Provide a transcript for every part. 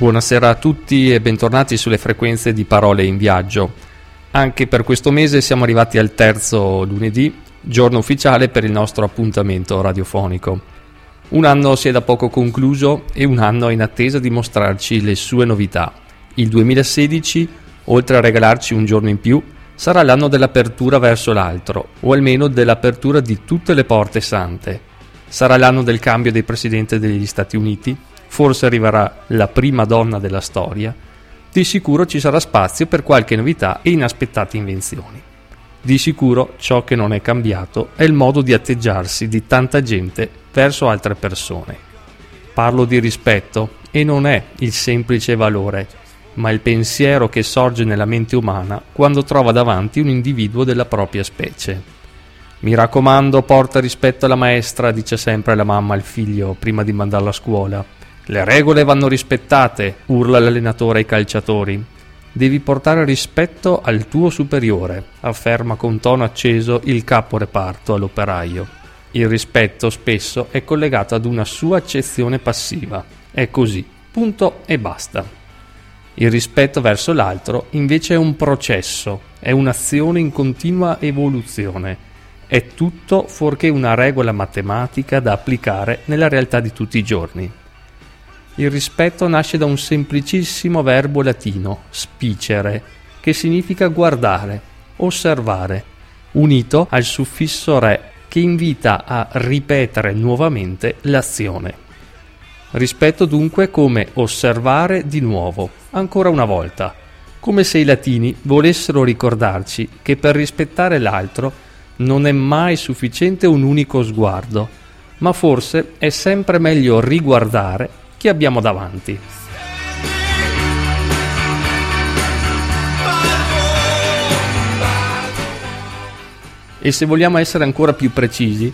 Buonasera a tutti e bentornati sulle frequenze di Parole in Viaggio. Anche per questo mese siamo arrivati al terzo lunedì, giorno ufficiale per il nostro appuntamento radiofonico. Un anno si è da poco concluso e un anno è in attesa di mostrarci le sue novità. Il 2016, oltre a regalarci un giorno in più, sarà l'anno dell'apertura verso l'altro, o almeno dell'apertura di tutte le porte sante. Sarà l'anno del cambio del Presidente degli Stati Uniti, forse arriverà la prima donna della storia, di sicuro ci sarà spazio per qualche novità e inaspettate invenzioni. Di sicuro ciò che non è cambiato è il modo di atteggiarsi di tanta gente verso altre persone. Parlo di rispetto e non è il semplice valore, ma il pensiero che sorge nella mente umana quando trova davanti un individuo della propria specie. Mi raccomando, porta rispetto alla maestra, dice sempre la mamma al figlio prima di mandarlo a scuola. Le regole vanno rispettate, urla l'allenatore ai calciatori. Devi portare rispetto al tuo superiore, afferma con tono acceso il capo reparto all'operaio. Il rispetto spesso è collegato ad una sua accezione passiva. È così, punto e basta. Il rispetto verso l'altro invece è un processo, è un'azione in continua evoluzione. È tutto fuorché una regola matematica da applicare nella realtà di tutti i giorni. Il rispetto nasce da un semplicissimo verbo latino, spicere, che significa guardare, osservare, unito al suffisso re che invita a ripetere nuovamente l'azione. Rispetto dunque come osservare di nuovo, ancora una volta, come se i latini volessero ricordarci che per rispettare l'altro non è mai sufficiente un unico sguardo, ma forse è sempre meglio riguardare chi abbiamo davanti. E se vogliamo essere ancora più precisi,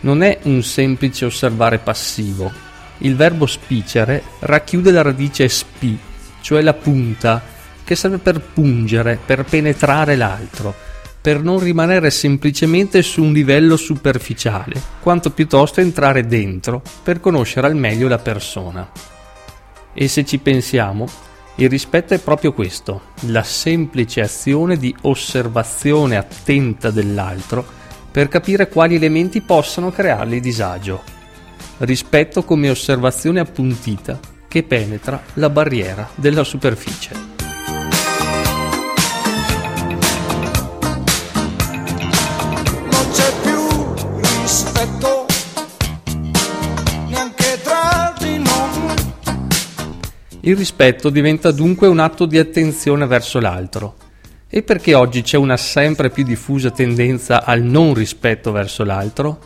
non è un semplice osservare passivo. Il verbo spicere racchiude la radice spi, cioè la punta, che serve per pungere, per penetrare l'altro, per non rimanere semplicemente su un livello superficiale, quanto piuttosto entrare dentro per conoscere al meglio la persona. E se ci pensiamo, il rispetto è proprio questo, la semplice azione di osservazione attenta dell'altro per capire quali elementi possano creargli disagio. Rispetto come osservazione appuntita che penetra la barriera della superficie. Il rispetto diventa dunque un atto di attenzione verso l'altro. E perché oggi c'è una sempre più diffusa tendenza al non rispetto verso l'altro?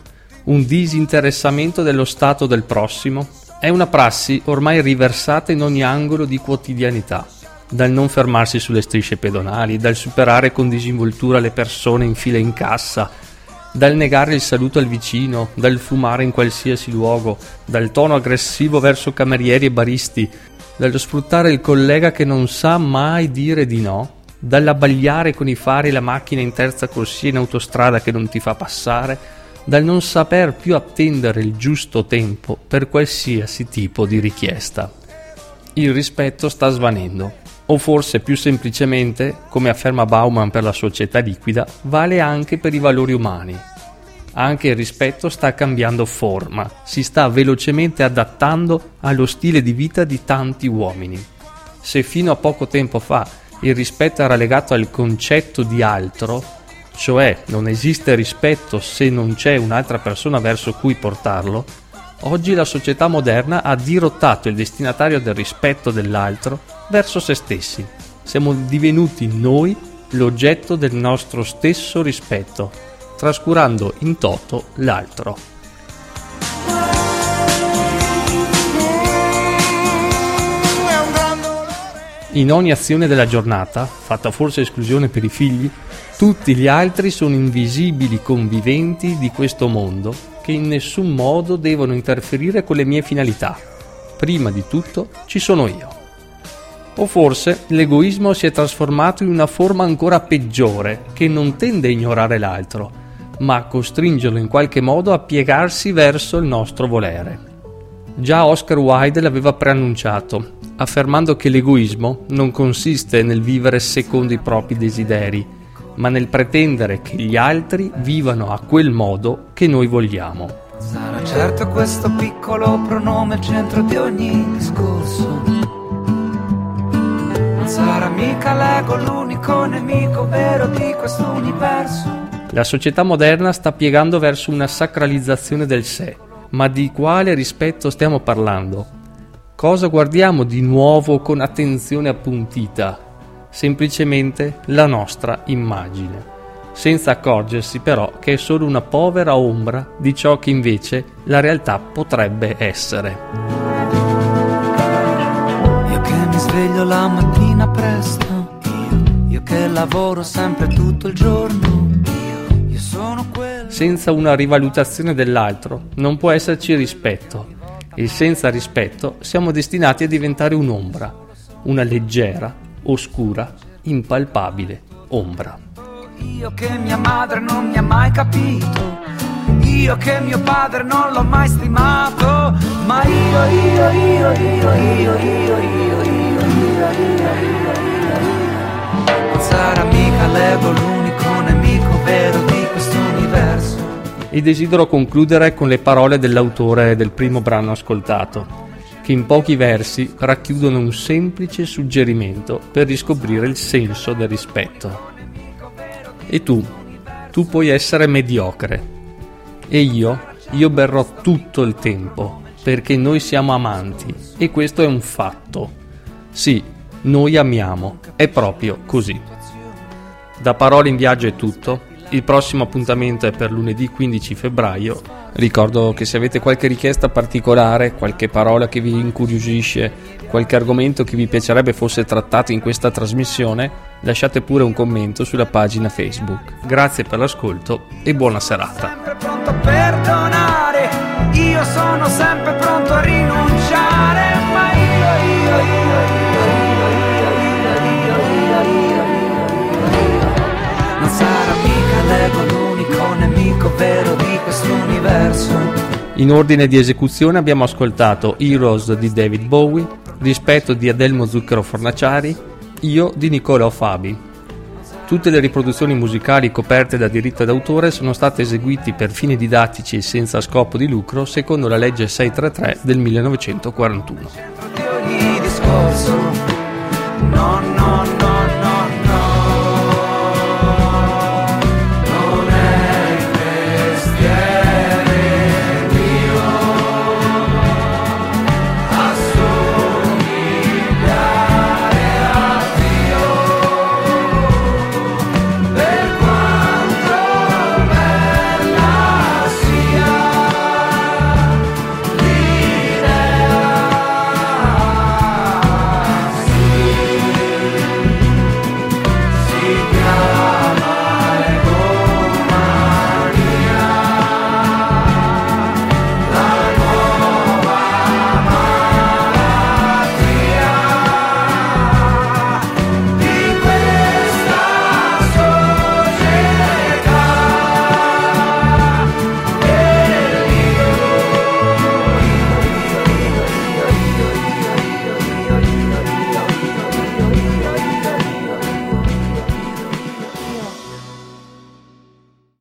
Un disinteressamento dello stato del prossimo? È una prassi ormai riversata in ogni angolo di quotidianità. Dal non fermarsi sulle strisce pedonali, dal superare con disinvoltura le persone in fila in cassa, dal negare il saluto al vicino, dal fumare in qualsiasi luogo, dal tono aggressivo verso camerieri e baristi, dallo sfruttare il collega che non sa mai dire di no, dall'abbagliare con i fari la macchina in terza corsia in autostrada che non ti fa passare, dal non saper più attendere il giusto tempo per qualsiasi tipo di richiesta. Il rispetto sta svanendo, o forse più semplicemente, come afferma Bauman per la società liquida, vale anche per i valori umani, anche il rispetto sta cambiando forma, si sta velocemente adattando allo stile di vita di tanti uomini. Se fino a poco tempo fa il rispetto era legato al concetto di altro, cioè non esiste rispetto se non c'è un'altra persona verso cui portarlo, oggi la società moderna ha dirottato il destinatario del rispetto dell'altro verso se stessi. Siamo divenuti noi l'oggetto del nostro stesso rispetto trascurando in toto l'altro. In ogni azione della giornata, fatta forse esclusione per i figli, tutti gli altri sono invisibili conviventi di questo mondo che in nessun modo devono interferire con le mie finalità. Prima di tutto ci sono io. O forse l'egoismo si è trasformato in una forma ancora peggiore che non tende a ignorare l'altro, ma costringerlo in qualche modo a piegarsi verso il nostro volere. Già Oscar Wilde l'aveva preannunciato, affermando che l'egoismo non consiste nel vivere secondo i propri desideri, ma nel pretendere che gli altri vivano a quel modo che noi vogliamo. Sarà certo questo piccolo pronome centro di ogni discorso. Non sarà mica l'ego l'unico nemico vero di questo universo. La società moderna sta piegando verso una sacralizzazione del sé, ma di quale rispetto stiamo parlando? Cosa guardiamo di nuovo con attenzione appuntita? Semplicemente la nostra immagine, senza accorgersi però che è solo una povera ombra di ciò che invece la realtà potrebbe essere. Io che mi sveglio la mattina presto, io, che lavoro sempre tutto il giorno senza una rivalutazione dell'altro non può esserci rispetto e senza rispetto siamo destinati a diventare un'ombra, una leggera, oscura, impalpabile ombra. Io che mia madre non mi ha mai capito, io che mio padre non l'ho mai stimato, ma io, io, io, io, io, io, io, io, io, io, io, io, non sarà mica l'ego l'unico nemico e desidero concludere con le parole dell'autore del primo brano ascoltato, che in pochi versi racchiudono un semplice suggerimento per riscoprire il senso del rispetto. E tu, tu puoi essere mediocre. E io, io berrò tutto il tempo, perché noi siamo amanti, e questo è un fatto. Sì, noi amiamo, è proprio così. Da parole in viaggio è tutto. Il prossimo appuntamento è per lunedì 15 febbraio. Ricordo che se avete qualche richiesta particolare, qualche parola che vi incuriosisce, qualche argomento che vi piacerebbe fosse trattato in questa trasmissione, lasciate pure un commento sulla pagina Facebook. Grazie per l'ascolto e buona serata. Sempre pronto a perdonare, io sono sempre pronto a rinunciare, ma io, io, io, io, io, l'ego l'unico nemico vero di questo universo. In ordine di esecuzione abbiamo ascoltato Heroes di David Bowie, Rispetto di Adelmo Zucchero Fornaciari, Io di Nicolò Fabi. Tutte le riproduzioni musicali coperte da diritto d'autore sono state eseguite per fini didattici e senza scopo di lucro secondo la legge 633 del 1941.